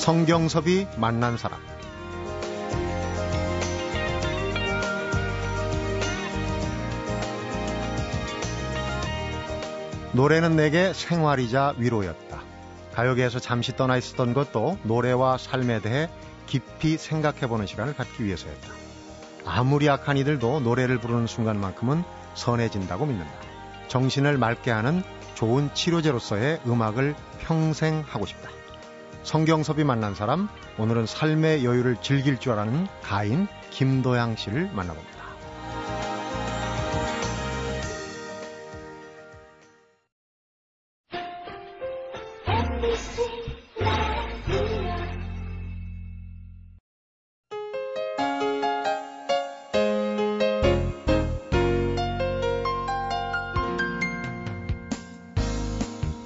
성경섭이 만난 사람 노래는 내게 생활이자 위로였다. 가요계에서 잠시 떠나 있었던 것도 노래와 삶에 대해 깊이 생각해보는 시간을 갖기 위해서였다. 아무리 악한 이들도 노래를 부르는 순간만큼은 선해진다고 믿는다. 정신을 맑게 하는 좋은 치료제로서의 음악을 평생 하고 싶다. 성경섭이 만난 사람, 오늘은 삶의 여유를 즐길 줄 아는 가인 김도양 씨를 만나봅니다.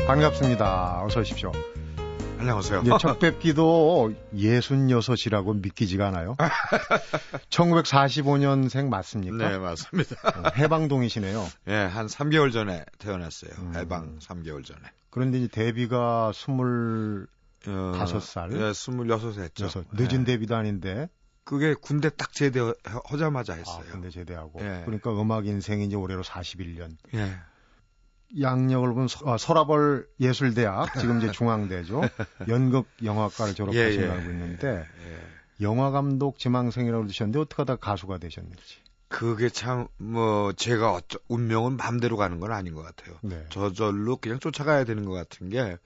반갑습니다. 어서 오십시오. 안녕하세요. 예, 첫 뵙기도 66이라고 믿기지가 않아요. 1945년생 맞습니까? 네, 맞습니다. 어, 해방동이시네요. 예, 한 3개월 전에 태어났어요. 음. 해방 3개월 전에. 그런데 이제 데뷔가 25살, 어, 예, 26 했죠. 여섯, 늦은 예. 데뷔도 아닌데 그게 군대 딱 제대하자마자 했어요. 아, 근데 제대하고 예. 그러니까 음악 인생이 이제 올해로 41년. 예. 양력을 보면 서, 아, 서라벌 예술대학 지금 이제 중앙대죠. 연극 영화과를 졸업하신 예, 예. 걸 알고 있는데 예. 영화 감독 지망생이라고 그러셨는데 어떻게 하다 가수가 되셨는지. 그게 참 뭐 제가 어쩌, 운명은 마음대로 가는 건 아닌 것 같아요. 네. 저절로 그냥 쫓아가야 되는 것 같은 게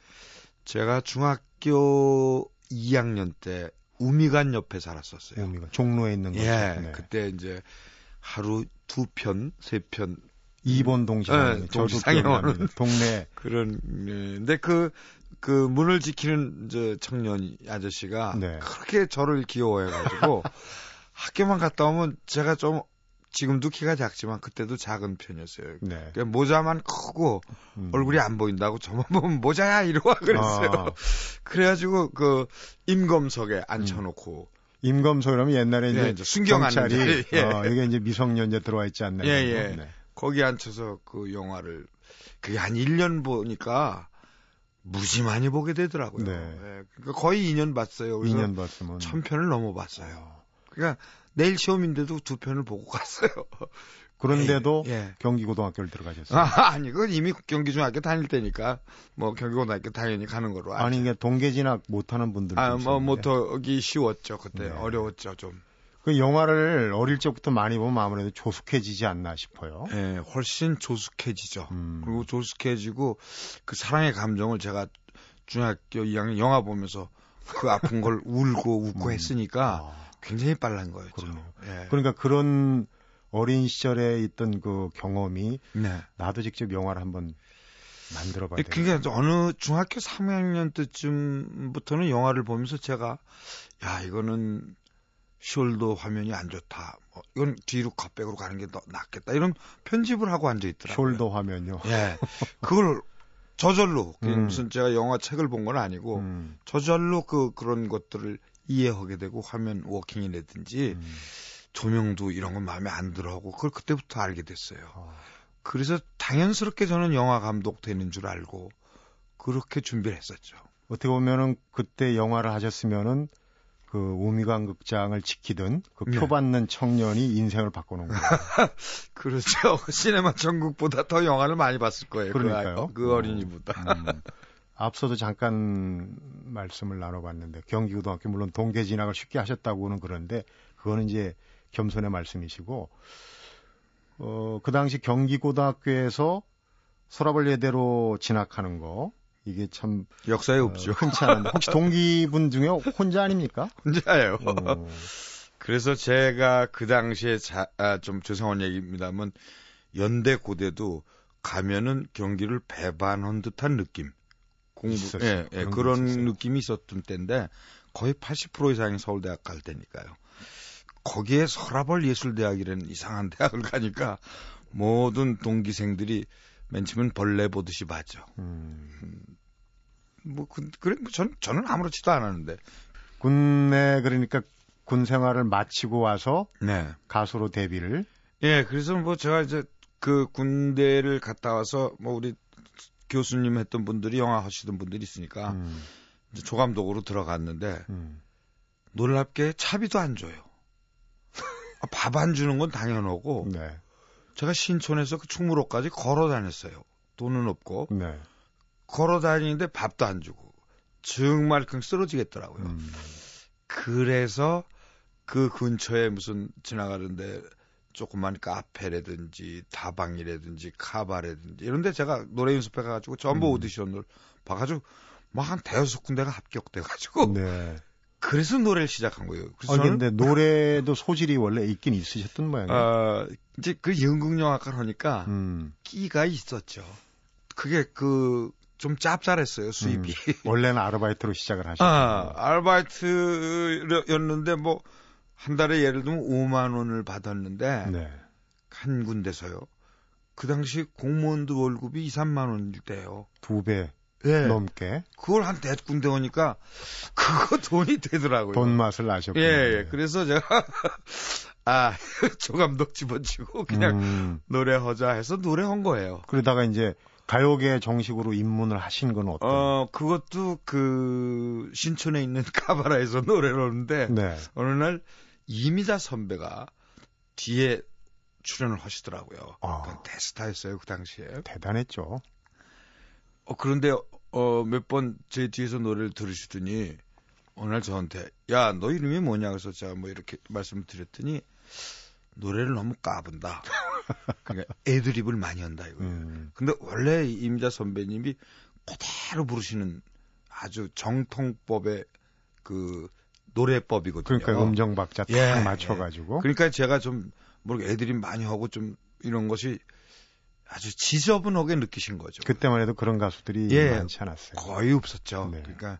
제가 중학교 2학년 때 우미관 옆에 살았었어요. 의미가 종로에 있는 거죠. 예, 네. 그때 이제 하루 두 편, 세 편 이번 동시에 네, 저도. 동네 그런 예, 근데 그그 문을 지키는 저 청년 아저씨가 네. 그렇게 저를 귀여워해가지고 학교만 갔다 오면 제가 좀 지금도 키가 작지만 그때도 작은 편이었어요. 네. 그러니까 모자만 크고 음. 얼굴이 안 보인다고 저만 보면 모자야 이러고 그랬어요. 아. 그래가지고 그 임검석에 앉혀놓고 임검소라면 옛날에 이제 예, 이제 순경하는 경찰이 자리, 예. 어, 이게 이제 미성년자 들어와 있지 않나요? 예, 예. 네. 거기 앉혀서 그 영화를 그게 한 1년 보니까 무지 많이 보게 되더라고요. 네. 예, 그러니까 거의 2년 봤어요. 그래서 2년 봤으면 천 편을 넘어봤어요. 그러니까 내일 시험인데도 두 편을 보고 갔어요. 그런데도 예. 경기고등학교를 들어가셨어요. 아, 아니 그건 이미 경기중학교 다닐 때니까 뭐 경기고등학교 당연히 가는 거로 알죠. 아니 이게 동계 진학 못하는 분들 아, 뭐 못하기 쉬웠죠 그때 네. 어려웠죠 좀. 그 영화를 어릴 적부터 많이 보면 아무래도 조숙해지지 않나 싶어요. 예, 훨씬 조숙해지죠. 음. 그리고 조숙해지고 그 사랑의 감정을 제가 중학교 2학년 영화 보면서 그 아픈 걸 울고 웃고 음. 했으니까 아, 굉장히 빨란 거였죠. 그러네요. 예. 그러니까 그런 어린 시절에 있던 그 경험이 네. 나도 직접 영화를 한번 만들어 봐야 돼. 그러니까 어느 중학교 3학년 때쯤부터는 영화를 보면서 제가 야 이거는 shoulder 화면이 안 좋다. 뭐, 이건 뒤로 컷백으로 가는 게 더 낫겠다. 이런 편집을 하고 앉아 있더라고요. shoulder 화면요. 예. 그걸 저절로 그 음. 무슨 제가 영화 책을 본 건 아니고 음, 저절로 그 그런 것들을 이해하게 되고 화면 walking이라든지 음. 조명도 이런 건 마음에 안 들어하고 그걸 그때부터 알게 됐어요. 아, 그래서 당연스럽게 저는 영화 감독 되는 줄 알고 그렇게 준비를 했었죠. 어떻게 보면은 그때 영화를 하셨으면은 그 우미관 극장을 지키던 그 네. 표받는 청년이 인생을 바꿔놓은 거예요. 그렇죠. 시네마 전국보다 더 영화를 많이 봤을 거예요. 그 그러니까요. 그, 어 린이보다. 음. 앞서도 잠깐 말씀을 나눠봤는데 경기고등학교 물론 동계 진학을 쉽게 하셨다고는 그런데 그거는 이제 겸손의 말씀이시고 어, 그 당시 경기고등학교에서 서라벌 예대로 진학하는 거 이게 참 역사에 어, 없죠. 흔치 않은데 혹시 동기분 중에 혼자 아닙니까? 혼자예요. 어, 그래서 제가 그 당시에 자, 아, 좀 죄송한 얘기입니다만 연대 고대도 가면은 경기를 배반한 듯한 느낌. 공부 있었어요. 예, 예, 그런. 느낌이 있었던 때인데 거의 80% 이상이 서울대학 갈 때니까요. 거기에 서라벌 예술대학이라는 이상한 대학을 가니까 모든 동기생들이 맨 처음엔 벌레 보듯이 봤죠. 음. 뭐 그, 그래 뭐 전, 저는 아무렇지도 않았는데. 군내 그러니까 군 생활을 마치고 와서 네. 가수로 데뷔를 예, 그래서 뭐 제가 이제 그 군대를 갔다 와서 뭐 우리 교수님 했던 분들이 영화 하시던 분들이 있으니까 음. 이제 조감독으로 들어갔는데 음. 놀랍게 차비도 안 줘요. 아, 밥안 주는 건 당연하고 네. 제가 신촌에서 그 충무로까지 걸어 다녔어요. 돈은 없고 네. 걸어 다니는데 밥도 안 주고 정말 그냥 쓰러지겠더라고요. 음. 그래서 그 근처에 무슨 지나가는데 조그만 카페라든지 다방이라든지 카바라든지 이런데 제가 노래 연습해 가지고 전부 음. 오디션을 봐가지고 뭐한 대여섯 군데가 합격돼 가지고 네. 그래서 노래를 시작한 거예요. 그래서 아, 근데 노래도 소질이 원래 있긴 있으셨던 모양이에요. 어, 이제 그 연극영화과를 하니까 음. 끼가 있었죠. 그게 그 좀 짭짤했어요 수입이. 원래는 아르바이트로 시작을 하셨고. 아, 아르바이트였는데 뭐 한 달에 예를 들면 5만 원을 받았는데 네. 한 군데서요. 그 당시 공무원들 월급이 2, 3만 원 돼요. 두배 예. 넘게 그걸 한 대 군데 오니까 그거 돈이 되더라고요. 돈 맛을 아셨고. 예, 예. 그래서 제가 아, 조 감독 집어치고 그냥 음. 노래하자 해서 노래한 거예요. 그러다가 이제 가요계 정식으로 입문을 하신 건 어떤? 어, 그것도 그 신촌에 있는 카바라에서 노래를 하는데 네. 어느 날 이미자 선배가 뒤에 출연을 하시더라고요. 아. 그러니까 대스타였어요 그 당시에. 대단했죠. 어, 그런데 어, 몇 번 제 뒤에서 노래를 들으시더니 어느 날 저한테 야 너 이름이 뭐냐 그래서 제가 뭐 이렇게 말씀을 드렸더니 노래를 너무 까분다. 그러니까 애드립을 많이 한다 이거예요. 음. 근데 원래 임자 선배님이 그대로 부르시는 아주 정통법의 그 노래법이거든요. 그러니까 음정 박자 딱 예, 맞춰가지고. 그러니까 제가 좀 모르게 애드립 많이 하고 좀 이런 것이 아주 지저분하게 느끼신 거죠. 그때만 해도 그런 가수들이 예. 많지 않았어요. 거의 없었죠. 네. 그러니까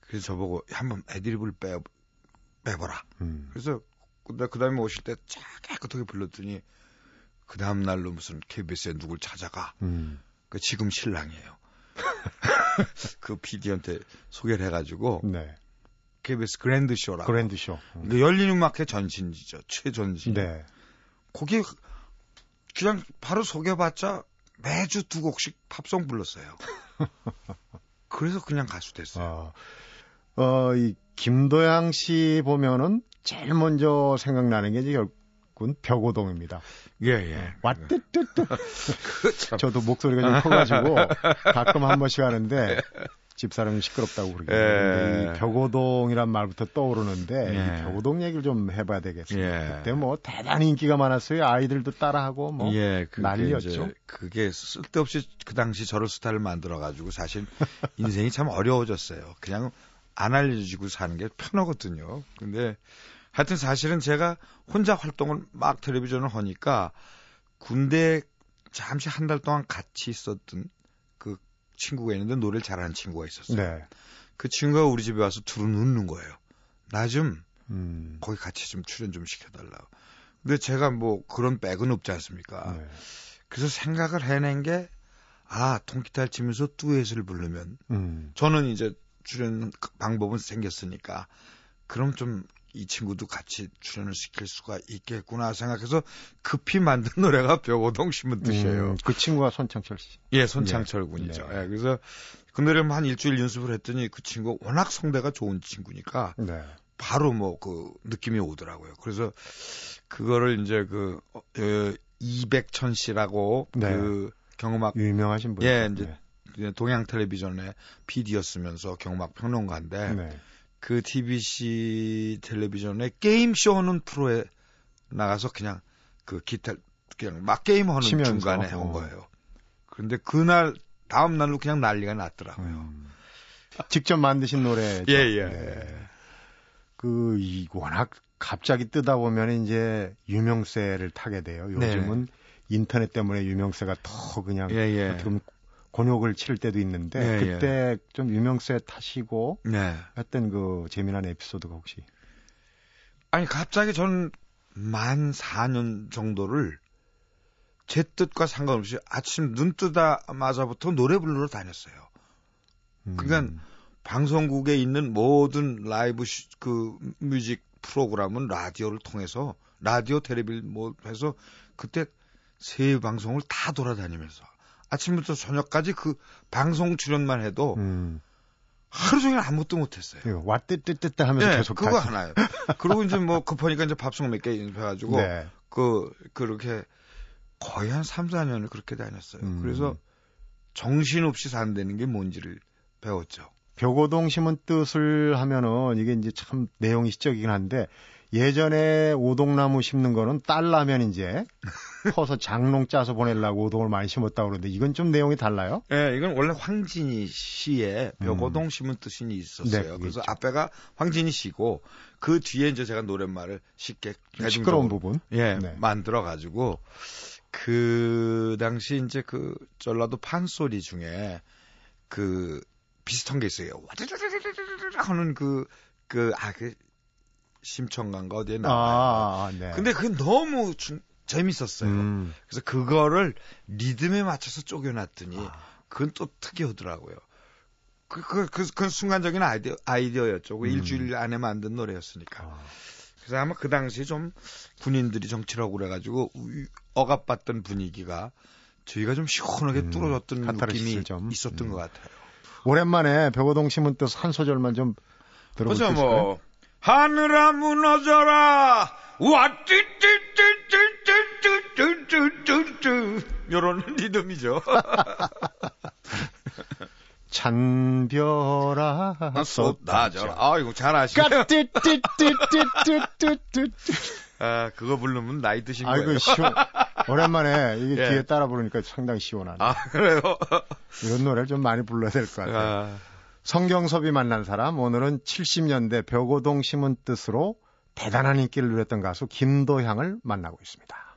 그래서 저보고 한번 애드립을 빼 빼보라. 음. 그래서 근데 그 다음에 오실 때 쫙 깨끗하게 불렀더니 그 다음 날로 무슨 KBS에 누굴 찾아가. 음. 그 지금 신랑이에요. 그 PD한테 소개를 해가지고 네. KBS 그랜드 쇼라고. 그랜드 쇼. 음. 그 열린 음악회 전신이죠. 최전신. 네. 거기 그냥 바로 소개받자 매주 두 곡씩 팝송 불렀어요. 그래서 그냥 가수 됐어요. 어, 어, 이 김도양 씨 보면은 제일 먼저 생각나는 게 이제 결국은 벽오동입니다. 예, 예. 왓뜨뜨뜨. 그 참. 저도 목소리가 좀 커가지고 가끔 한 번씩 하는데 집사람이 시끄럽다고 그러거든요. 예. 근데 이 벽오동이란 말부터 떠오르는데 예. 이 벽오동 얘기를 좀 해봐야 되겠습니다. 예. 그때 뭐 대단히 인기가 많았어요. 아이들도 따라하고 뭐 예, 난리였죠. 그게 쓸데없이 그 당시 저를 스타를 만들어가지고 사실 인생이 참 어려워졌어요. 그냥 안 알려지고 사는 게 편하거든요. 근데 하여튼 사실은 제가 혼자 활동을 막 텔레비전을 하니까 군대 잠시 한 달 동안 같이 있었던 그 친구가 있는데 노래를 잘하는 친구가 있었어요. 네. 그 친구가 우리 집에 와서 두루 눕는 거예요. 나좀 음. 거기 같이 좀 출연 좀 시켜달라고. 근데 제가 뭐 그런 백은 없지 않습니까? 네. 그래서 생각을 해낸 게, 아, 통기타를 치면서 듀엣을 부르면, 음. 저는 이제 출연 방법은 생겼으니까, 그럼 좀 이 친구도 같이 출연을 시킬 수가 있겠구나 생각해서 급히 만든 노래가 벽오동 심은 뜻이에요. 음, 그 친구가 손창철 씨. 예, 손창철 군이죠. 네. 예, 그래서 그 노래를 한 일주일 연습을 했더니 그 친구 워낙 성대가 좋은 친구니까 네. 바로 뭐 그 느낌이 오더라고요. 그래서 그거를 이제 그 어, 어, 이백천 씨라고 네. 그 경음악 유명하신 분. 예, 이제 동양 텔레비전의 PD였으면서 경음악 평론가인데 네. 그 TBC 텔레비전의 게임 쇼 하는 프로에 나가서 그냥 그 기타 그냥 막 게임 하는 치면서, 중간에 어. 한 거예요. 그런데 그날 다음 날로 그냥 난리가 났더라고요. 음. 직접 만드신 노래. 예, 예. 네. 그, 이, 워낙 갑자기 뜨다 보면 이제 유명세를 타게 돼요. 네. 요즘은 인터넷 때문에 유명세가 더 그냥 예, 예. 어떻게 보면 곤욕을 치를 때도 있는데 예, 예. 그때 좀 유명세 타시고 네. 했던 그 재미난 에피소드가 혹시 아니 갑자기 저는 만 4년 정도를 제 뜻과 상관없이 아침 눈 뜨자마자부터 노래 부르러 다녔어요. 음, 그러니까 방송국에 있는 모든 라이브 시- 그 music 프로그램은 라디오를 통해서 라디오 텔레비를 뭐 해서 그때 세 방송을 다 돌아다니면서 아침부터 저녁까지 그 방송 출연만 해도 음, 하루 종일 아무것도 못했어요. 예, 왔뜨뜨뜨뜨 하면서 네, 계속 그거. 하나요. 그리고 이제 뭐 급하니까 이제 밥송 몇 개 연습해가지고 네. 그 그렇게 거의 한 3, 4년을 그렇게 다녔어요. 음. 그래서 정신없이 산다는 게 뭔지를 배웠죠. 벽오동 심은 뜻을 하면은 이게 이제 참 내용이 시적이긴 한데 예전에 오동나무 심는 거는 딸라면 이제 커서 장롱 짜서 보내려고 오동을 많이 심었다고 그러는데 이건 좀 내용이 달라요? 예, 이건 원래 황진이 씨의 벽오동 심은 뜻이 있었어요. 네, 그래서 있죠. 앞에가 황진이 씨고 그 뒤에 이제 제가 노랫말을 쉽게 좀 시끄러운 부분. 예, 네. 만들어 가지고 그 당시 이제 그 전라도 판소리 중에 그 비슷한 게 있어요. 와드르르르르르 하는 그 그 아 그 심청강가 어디에 나와요. 아, 아, 네. 근데 그게 너무 중- 재밌었어요. 음. 그래서 그거를 리듬에 맞춰서 쪼개놨더니 아. 그건 또 특이하더라고요. 그, 그, 그, 그 순간적인 아이디어, 아이디어였죠. 그 음. 일주일 안에 만든 노래였으니까. 아. 그래서 아마 그 당시에 좀 군인들이 정치라고 그래가지고 우- 억압받던 분위기가 저희가 좀 시원하게 음, 뚫어졌던 느낌이 좀. 있었던 음. 것 같아요. 오랜만에 벽오동 심은 뜻한 소절만 좀 들어볼 수 그죠 있을까요? 뭐 하늘아 무너져라 와뚜뚜뚜뚜 뚜뚜뚜뚜뚜 요런 리듬이죠. 찬별아 쏟아져라. 아 이거 잘 아시네요. 아 그거 부르면 나이 드신 거예요. 아이고 시원 오랜만에 이게 예. 뒤에 따라 부르니까 상당히 시원하네. 아 그래요? 이런 노래를 좀 많이 불러야 될 것 같아요. 아, 성경섭이 만난 사람 오늘은 70년대 벽오동 심은 뜻으로 대단한 인기를 누렸던 가수 김도향을 만나고 있습니다.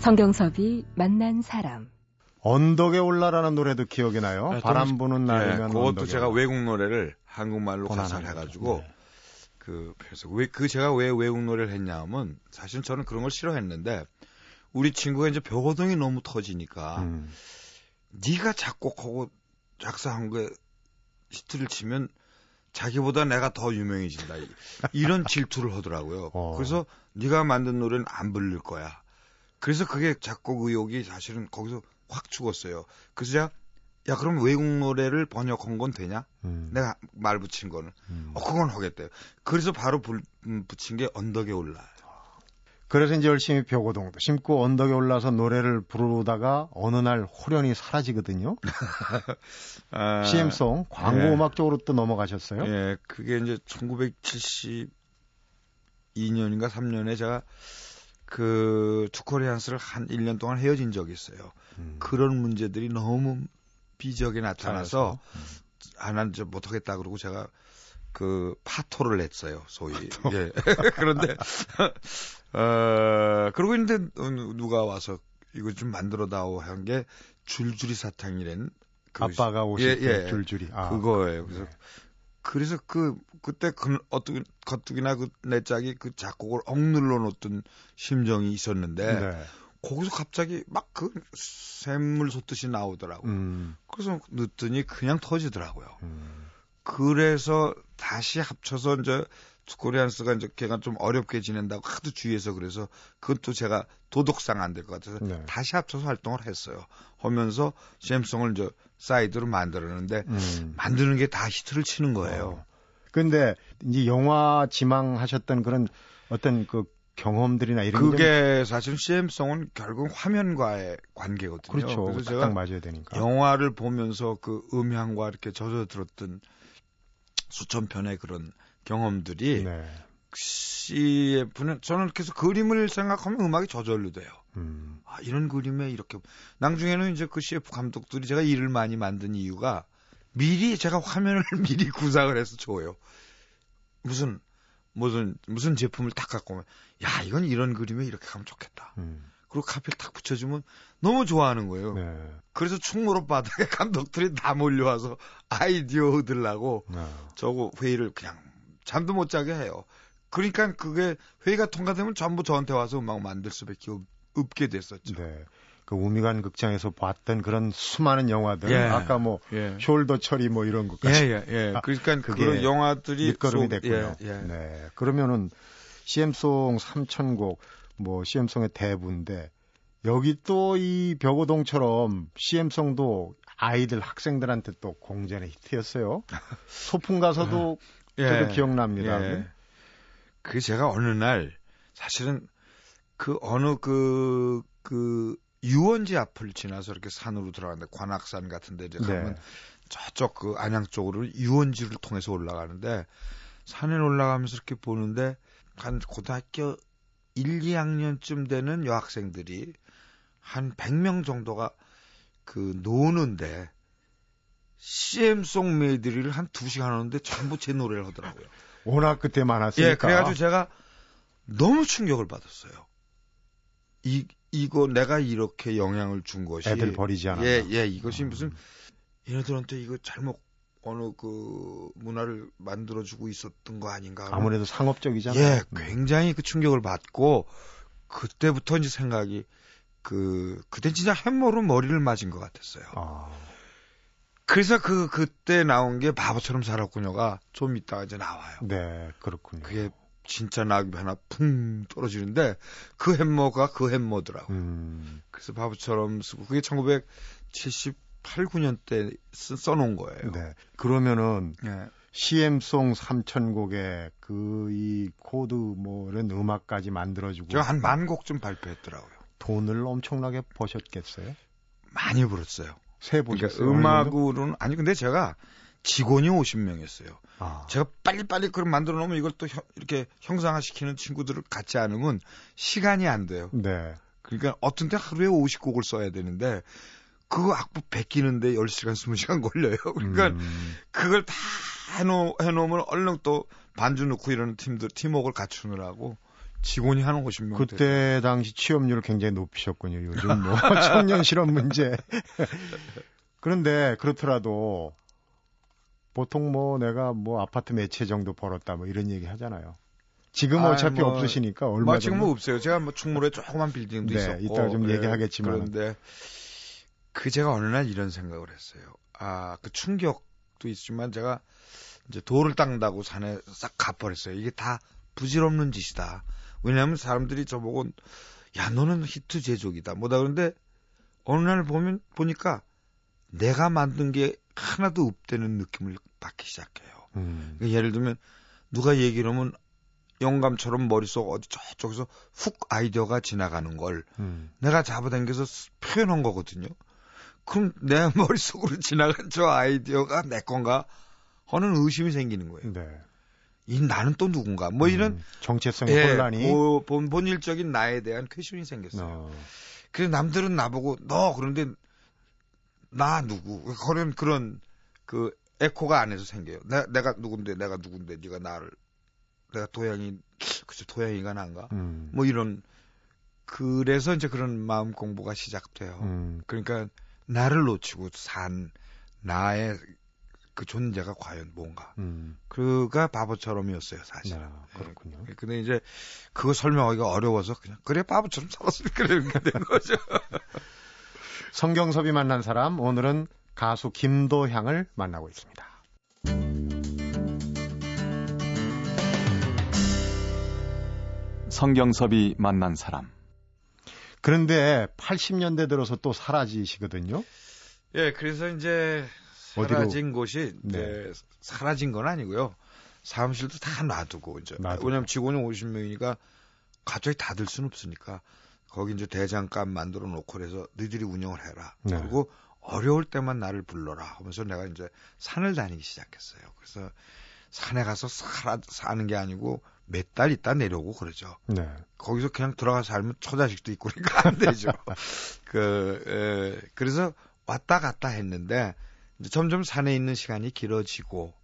성경섭이 만난 사람. 언덕에 올라라는 노래도 기억이 나요. 네, 바람 좀- 부는 예, 날이면 그것도 언덕에 제가. 외국 노래를 한국말로 가사를 해가지고. 네. 그 그래서 왜 그 제가 왜 외국 노래를 했냐면 사실 저는 그런 걸 싫어했는데 우리 친구가 이제 벽오동이 너무 터지니까 음. 네가 작곡하고 작사한 거에 히트를 치면 자기보다 내가 더 유명해진다. 이- 이런 질투를 하더라고요. 어. 그래서 네가 만든 노래는 안 부를 거야. 그래서 그게 작곡 의욕이 사실은 거기서 확 죽었어요. 그래서 제가 야 그럼 외국 노래를 번역한 건 되냐? 음. 내가 말 붙인 거는 음. 어 그건 하겠대요. 그래서 바로 불, 음, 붙인 게 언덕에 올라. 그래서 이제 열심히 벽오동도 심고 언덕에 올라서 노래를 부르다가 어느 날 호련히 사라지거든요. 아, CM송 광고 예. 음악 쪽으로 또 넘어가셨어요. 예, 그게 이제 1972년인가 3년에 제가 그 투코리안스를 한 1년 동안 헤어진 적이 있어요. 음. 그런 문제들이 너무 비적에 나타나서 음. 하나 이제 못하겠다 그러고 제가 그 파토를 냈어요, 소위. 예. 그런데 어 그러고 있는데 누가 와서 이거 좀 만들어 다오 한 게 줄줄이 사탕이란 그 아빠가 오실 예, 때 예. 줄줄이. 아, 그거예요. 그래서 네. 그래서 그 그때 그 어떻게 겉두기나 그내 짝이 그 작곡을 억눌러 놓던 심정이 있었는데 네. 거기서 갑자기 막 그 샘물 솟듯이 나오더라고. 요 음, 그래서 넣더니 그냥 터지더라고요. 음. 그래서 다시 합쳐서 이제 코리안스가 이제 걔가 좀 어렵게 지낸다고 하도 주위에서 그래서 그것도 제가 도덕상 안 될 것 같아서 네. 다시 합쳐서 활동을 했어요. 하면서 CM송을 이제 side로 만들었는데 음. 만드는 게 다 히트를 치는 거예요. 어. 근데 이제 영화 지망하셨던 그런 어떤 그 경험들이나 이런 그게 사실 CM송은 결국 화면과의 관계거든요. 그렇죠. 그래서 딱 제가 맞아야 되니까. 영화를 보면서 그 음향과 이렇게 젖어 들었던 수천 편의 그런 경험들이 네. CF는 저는 계속 그림을 생각하면 음악이 저절로 돼요. 음. 아, 이런 그림에 이렇게 나중에는 이제 그 CF 감독들이 제가 일을 많이 만든 이유가 미리 제가 화면을 미리 구상을 해서 줘요. 무슨 무슨 무슨 제품을 딱 갖고 오면 야 이건 이런 그림에 이렇게 가면 좋겠다. 음. 그리고 카피를 딱 붙여주면 너무 좋아하는 거예요. 네. 그래서 충무로 바닥에 감독들이 다 몰려와서 아이디어 얻으려고 아. 저거 회의를 그냥 잠도 못 자게 해요. 그러니까 그게 회의가 통과되면 전부 저한테 와서 음악 만들 수밖에 없, 없게 됐었죠. 네. 그 우미관 극장에서 봤던 그런 수많은 영화들 예. 아까 뭐 예. 숄더 처리 뭐 이런 것까지 예, 예, 예. 아, 그러니까 그런 영화들이 밑거름이 속- 됐군요. 예, 예. 네. 그러면은 CM송 3천곡 뭐 CM송의 대부인데 여기 또 이 벽오동처럼 CM송도 아이들 학생들한테 또 공전의 히트였어요. 소풍 가서도 저도 기억납니다. 예. 그 제가 어느 날 사실은 그 어느 그, 그 유원지 앞을 지나서 이렇게 산으로 들어가는데 관악산 같은 데 이제 가면 네. 저쪽 그 안양 쪽으로 유원지를 통해서 올라가는데 산에 올라가면서 이렇게 보는데 한 고등학교 1, 2학년쯤 되는 여학생들이 한 100명 정도가 그 노는데 CM송 메들리를 한 2시간 하는데 전부 제 노래를 하더라고요. 워낙 그때 많았으니까. 예, 그래가지고 제가 너무 충격을 받았어요. 이, 이거 내가 이렇게 영향을 준 것이. 애들 버리지 않았나. 예, 예, 이것이 무슨, 얘네들한테 이거 잘못 어느 그 문화를 만들어주고 있었던 거 아닌가. 아무래도 상업적이잖아요. 예, 음. 굉장히 그 충격을 받고, 그때부터 이제 생각이, 그, 그때 진짜 햄머로 머리를 맞은 것 같았어요. 아, 그래서 그, 그때 나온 게 바보처럼 살았군요가 좀 이따가 이제 나와요. 네, 그렇군요. 그게 진짜 낙엽이 하나 풍 떨어지는데 그 햄머가 그 햄머더라고요. 음, 그래서 바보처럼 쓰고 그게 1978, 9년 때 쓰, 써놓은 거예요. 네. 그러면은 예. CM송 3천곡에 그 이 코드 뭐 이런 음악까지 만들어주고 제가 한 만 곡쯤 발표했더라고요. 돈을 엄청나게 버셨겠어요? 많이 벌었어요. 세 그러니까 보셨어요? 정도? 음악으로는 아니 근데 제가 직원이 50명이었어요. 아, 제가 빨리빨리 그걸 만들어 놓으면 이걸 또 형- 이렇게 형상화시키는 친구들을 갖지 않으면 시간이 안 돼요. 네. 그러니까 어떤 때 하루에 50곡을 써야 되는데 그거 악보 베끼는데 10시간, 20시간 걸려요. 그러니까 음, 그걸 다 해놓, 해놓으면 얼른 또 반주 넣고 이러는 팀들, 팀워크를 갖추느라고 직원이 한 50명. 그때 당시 취업률을 굉장히 높이셨군요. 요즘 뭐 청년 실업 문제. 그런데 그렇더라도 보통 뭐 내가 뭐 아파트 몇채 정도 벌었다 뭐 이런 얘기 하잖아요. 지금 어차피 뭐, 없으시니까 얼마 뭐 지금은 없어요. 제가 뭐 충무로에 조그만 빌딩도 네, 있었고. 이따가 좀 예, 얘기하겠지만. 그런데 그 제가 어느 날 이런 생각을 했어요. 아, 그 충격도 있지만 제가 이제 돌을 닦는다고 산에 싹 가버렸어요. 이게 다 부질없는 짓이다. 왜냐하면 사람들이 저보고 야 너는 히트 제조기다. 뭐다 그런데 어느 날 보면 보니까 내가 만든 게 하나도 없다는 느낌을 받기 시작해요. 음, 그러니까 예를 들면 누가 얘기를 하면 영감처럼 머릿속 어디 저쪽에서 훅 아이디어가 지나가는 걸 음, 내가 잡아당겨서 스- 표현한 거거든요. 그럼 내 머릿속으로 지나간 저 아이디어가 내 건가 하는 의심이 생기는 거예요. 네. 이 나는 또 누군가? 뭐 이런 음, 정체성의 예, 혼란이? 보- 본, 본질적인 나에 대한 question이 생겼어요. 어, 그래서 남들은 나보고 너 그런데 나 누구? 그런 그런 그 에코가 안에서 생겨요. 내, 내가 누군데 내가 누군데 네가 나를 내가 도양이 그치 도양이가 난가? 음, 뭐 이런 그래서 이제 그런 마음 공부가 시작돼요. 음, 그러니까 나를 놓치고 산 나의 그 존재가 과연 뭔가 음, 그가 바보처럼이었어요 사실. 네, 그렇군요. 예, 근데 이제 그거 설명하기가 어려워서 그냥 그래 바보처럼 살았으니까 이렇게 된 거죠. 성경섭이 만난 사람 오늘은 가수 김도향을 만나고 있습니다. 성경섭이 만난 사람. 그런데 80년대 들어서 또 사라지시거든요. 예, 그래서 이제 어디로? 사라진 곳이 네. 사라진 건 아니고요. 사무실도 다 놔두고 이제 놔두고. 왜냐면 직원이 50명이니까 갑자기 다 들 수는 없으니까 거기 이제 대장간 만들어 놓고 그래서 너희들이 운영을 해라. 네. 그리고 어려울 때만 나를 불러라 하면서 내가 이제 산을 다니기 시작했어요. 그래서 산에 가서 살아, 사는 게 아니고 몇 달 있다 내려오고 그러죠. 네. 거기서 그냥 들어가 살면 처자식도 있고 그러니까 안 되죠. 그, 에, 그래서 왔다 갔다 했는데 점점 산에 있는 시간이 길어지고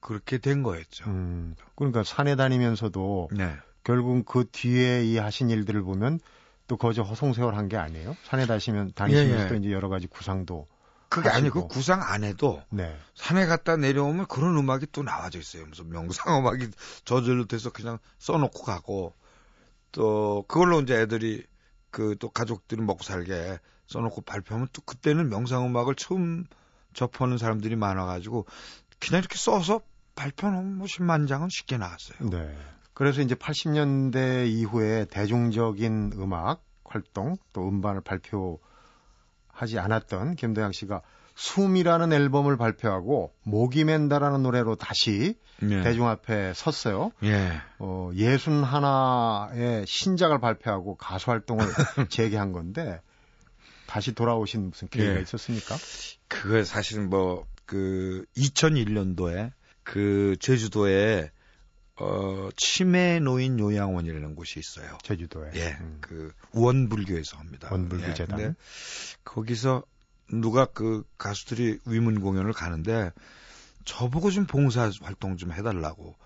그렇게 된 거였죠. 음, 그러니까 산에 다니면서도 네. 결국 그 뒤에 이 하신 일들을 보면 또 거저 허송세월 한 게 아니에요. 산에 다시면 다니시면서 예, 예. 또 이제 여러 가지 구상도 그게 아니 하시고. 그 구상 안 해도 네. 산에 갔다 내려오면 그런 음악이 또 나와져 있어요. 무슨 명상 음악이 저절로 돼서 그냥 써놓고 가고 또 그걸로 이제 애들이 그 또 가족들이 먹고 살게 써놓고 발표하면 또 그때는 명상 음악을 처음 접하는 사람들이 많아가지고 그냥 이렇게 써서 발표하면 뭐 10만 장은 쉽게 나갔어요. 네. 그래서 이제 80년대 이후에 대중적인 음악 활동 또 음반을 발표하지 않았던 김도영 씨가 숨이라는 앨범을 발표하고 목이 맨다라는 노래로 다시 예. 대중 앞에 섰어요. 예. 어, 예순 하나의 신작을 발표하고 가수 활동을 재개한 건데 다시 돌아오신 무슨 계기가 예. 있었습니까? 그거 사실은 뭐그 2001년도에 그 제주도에 어 치매 노인 요양원이라는 곳이 있어요. 제주도에. 예. 음. 그 원불교에서 합니다. 원불교 예, 재단. 근데 거기서 누가 그 가수들이 위문 공연을 가는데 저보고 좀 봉사 활동 좀 해달라고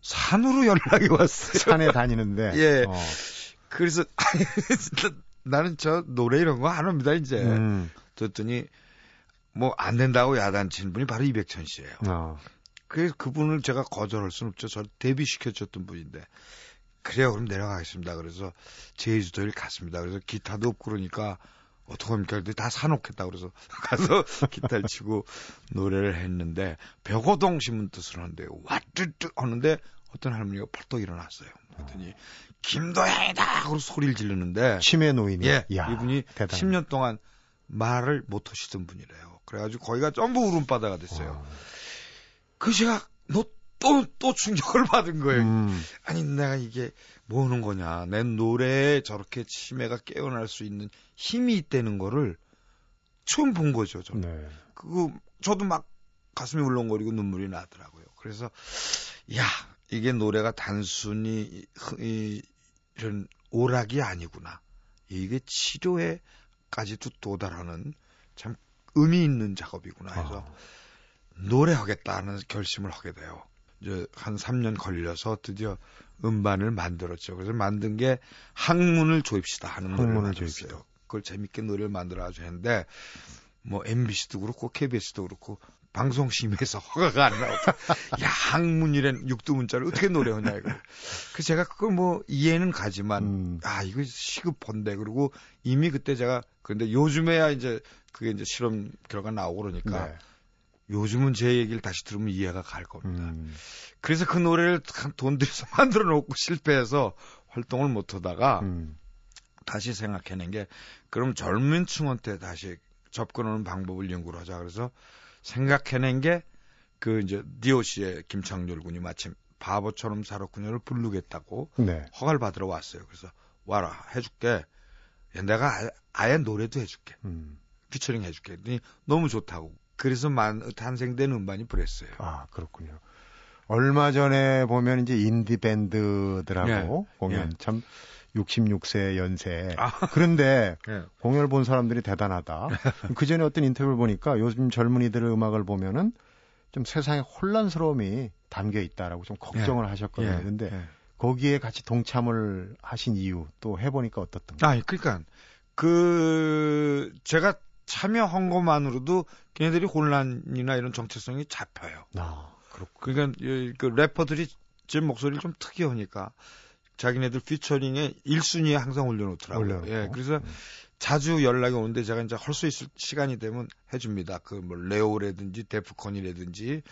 산으로 연락이 왔어요. 산에 다니는데. 예. 어, 그래서 나는 저 노래 이런 거 안 합니다 이제. 음, 그랬더니 뭐 안 된다고 야단친 분이 바로 이백천 씨예요. 어, 그래서 그분을 제가 거절할 수는 없죠. 저를 데뷔시켜줬던 분인데. 그래요, 그럼 내려가겠습니다. 그래서 제주도에 갔습니다. 그래서 기타도 없고 그러니까 어떡합니까? 근데 다 사놓겠다. 그래서 가서 기타를 치고 노래를 했는데 벽오동 신문 뜻을 하는데 와뚜뚜 하는데 어떤 할머니가 펄떡 일어났어요. 그랬더니 김도양이다! 하고 소리를 지르는데 치매 노인이. 예, 이야, 이분이 대단. 10년 동안 말을 못 하시던 분이래요. 그래가지고 거기가 전부 울음바다가 됐어요. 어, 그 제가 너 또, 또 충격을 받은 거예요. 음, 아니, 내가 이게 뭐 하는 거냐. 내 노래에 저렇게 치매가 깨어날 수 있는 힘이 있다는 거를 처음 본 거죠, 저. 네. 그거, 저도 막 가슴이 울렁거리고 눈물이 나더라고요. 그래서, 야, 이게 노래가 단순히 이, 이런 오락이 아니구나. 이게 치료에까지도 도달하는 참 의미 있는 작업이구나 해서 아, 노래하겠다는 결심을 하게 돼요. 이제 한 3년 걸려서 드디어 음반을 만들었죠. 그래서 만든 게 학문을 조입시다 하는 노래를. 조입시다. 그걸 재밌게 노래를 만들어 가지고 했는데 뭐 MBC도 그렇고 KBS도 그렇고 방송심의에서 허가가 안 나오고 야 학문이란 육두문자를 어떻게 노래하냐 이거. 그 제가 그걸 뭐 이해는 가지만 음, 아 이거 시급한데 그리고 이미 그때 제가 그런데 요즘에야 이제 그게 이제 실험 결과 나오고 그러니까 네. 요즘은 제 얘기를 다시 들으면 이해가 갈 겁니다. 음, 그래서 그 노래를 한돈 들여서 만들어 놓고 실패해서 활동을 못 하다가 음, 다시 생각해낸 게 그럼 젊은 층한테 다시 접근하는 방법을 연구를 하자. 그래서 생각해낸 게 그 이제 디오씨의 김창렬 군이 마침 바보처럼 살았군요를 부르겠다고 네. 허가를 받으러 왔어요. 그래서 와라 해줄게. 야, 내가 아예, 아예 노래도 해줄게. 음. 피처링 해줄게. 그랬더니 너무 좋다고. 그래서 만, 탄생된 음반이 브레스예요. 아, 그렇군요. 얼마 전에 보면 이제 인디 밴드들하고 예, 공연 예. 참 66세 연세. 아. 그런데 예. 공연을 본 사람들이 대단하다. 그 전에 어떤 인터뷰를 보니까 요즘 젊은이들의 음악을 보면은 좀 세상에 혼란스러움이 담겨 있다라고 좀 걱정을 하셨거든요. 예, 근데 예. 거기에 같이 동참을 하신 이유 또 해보니까 어떻던가요? 아니, 그러니까 그 제가 참여한 것만으로도 걔네들이 혼란이나 이런 정체성이 잡혀요. 아, 그렇고. 그러니까 이- 그 래퍼들이 제 목소리를 좀 특이하니까 자기네들 피처링에 1순위에 항상 올려놓더라고요. 올려놓고. 예, 그래서 음. 자주 연락이 오는데 제가 이제 할 수 있을 시간이 되면 해줍니다. 그 뭐 레오라든지 데프콘이라든지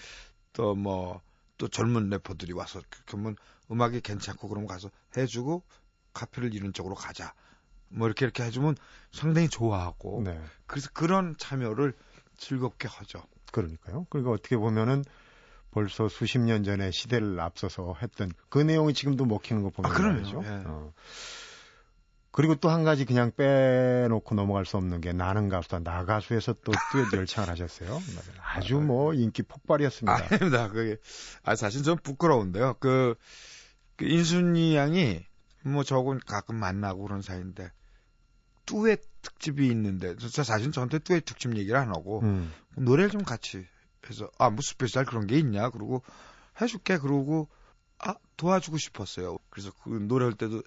또 뭐 또 젊은 래퍼들이 와서 그러면 음악이 괜찮고 그러면 가서 해주고 카페를 이런 쪽으로 가자. 뭐 이렇게 이렇게 해주면 상당히 좋아하고 네. 그래서 그런 참여를 즐겁게 하죠. 그러니까요. 그러니까 어떻게 보면은 벌써 수십 년 전에 시대를 앞서서 했던 그 내용이 지금도 먹히는 거 보면 아. 말이죠. 예. 어. 그리고 또 한 가지 그냥 빼놓고 넘어갈 수 없는 게 나는 가수다. 나 가수에서 또 듀엣 열창을 하셨어요. 아주 뭐 인기 폭발이었습니다. 아닙니다. 그게 아 사실 좀 부끄러운데요. 그, 그 인순이 양이 뭐 저건 가끔 만나고 그런 사이인데 듀엣 특집이 있는데 저 사실 저한테 듀엣 특집 얘기를 안 하고 음, 노래를 좀 같이 해서 아 뭐 special 그런 게 있냐 그러고 해줄게 그러고 아 도와주고 싶었어요. 그래서 그 노래할 때도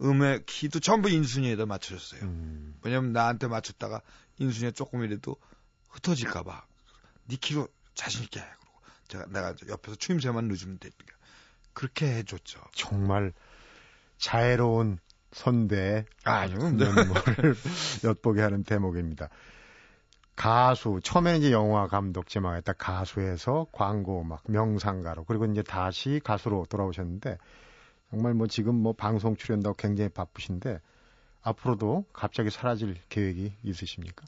음의 키도 전부 인순이에다 맞춰줬어요. 음, 왜냐면 나한테 맞췄다가 인순이가 조금이라도 흩어질까봐 니 키로 자신 있게 해. 그러고 제가 내가 옆에서 추임새만 넣어주면 되니까 그렇게 해줬죠. 정말 자애로운 선배의 아니요, 면모를 엿보게 하는 대목입니다. 가수 처음에는 이제 영화 감독 제망했다 가수에서 광고 막 명상가로 그리고 이제 다시 가수로 돌아오셨는데 정말 뭐 지금 뭐 방송 출연도 굉장히 바쁘신데 앞으로도 갑자기 사라질 계획이 있으십니까?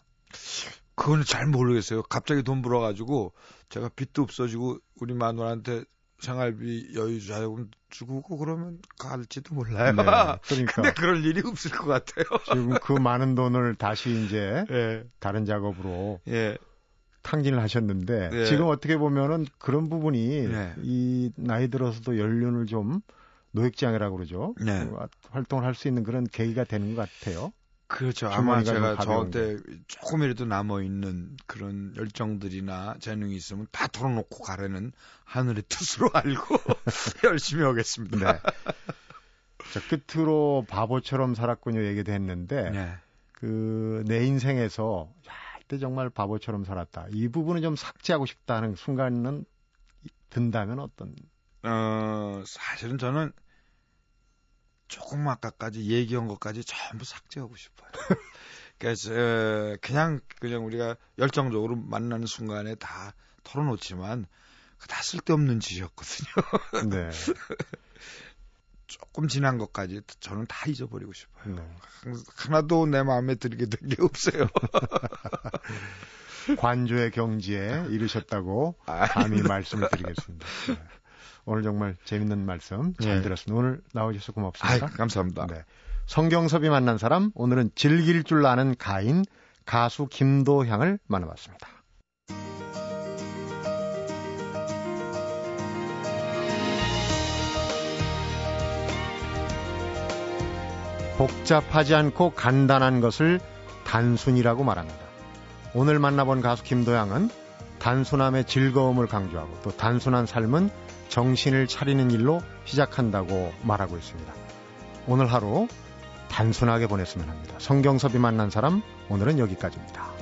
그거는 잘 모르겠어요. 갑자기 돈 벌어가지고 제가 빚도 없어지고 우리 마누라한테 생활비 여유 자금 주고 그러면 갈지도 몰라요. 네, 그러니까 근데 그럴 일이 없을 것 같아요. 지금 그 많은 돈을 다시 이제 예, 다른 작업으로 예, 탕진을 하셨는데 네. 지금 어떻게 보면은 그런 부분이 네. 이 나이 들어서도 연륜을 좀 노획장애라고 그러죠. 네. 그 활동을 할 수 있는 그런 계기가 되는 것 같아요. 그렇죠. 아마 제가 저때 조금이라도 남아 있는 그런 열정들이나 재능이 있으면 다 털어놓고 가려는 하늘의 뜻으로 알고 열심히 하겠습니다. 네. 자, 끝으로 바보처럼 살았군요 얘기도 했는데 네. 그내 인생에서 야, 이때 정말 바보처럼 살았다. 이 부분은 좀 삭제하고 싶다 하는 순간은 든다면 어떤 어, 사실은 저는 조금 아까까지 얘기한 것까지 전부 삭제하고 싶어요. 그래서 어, 그냥 그냥 우리가 열정적으로 만나는 순간에 다 털어놓지만 그다 쓸데없는 짓이었거든요. 네. 조금 지난 것까지 저는 다 잊어버리고 싶어요. 네. 하나도 내 마음에 들게 된 게 없어요. 관조의 경지에 이르셨다고 아, 감히 말씀을 드리겠습니다. 네. 오늘 정말 재밌는 말씀 잘 네. 들었습니다. 오늘 아이, 고맙습니다. 감사합니다. 네. 성경섭이 만난 사람 오늘은 즐길 줄 아는 가인 가수 김도향을 만나봤습니다. 복잡하지 않고 간단한 것을 단순이라고 말합니다. 오늘 만나본 가수 김도향은 단순함의 즐거움을 강조하고 또 단순한 삶은 정신을 차리는 일로 시작한다고 말하고 있습니다. 오늘 하루 단순하게 보냈으면 합니다. 성경섭이 만난 사람 오늘은 여기까지입니다.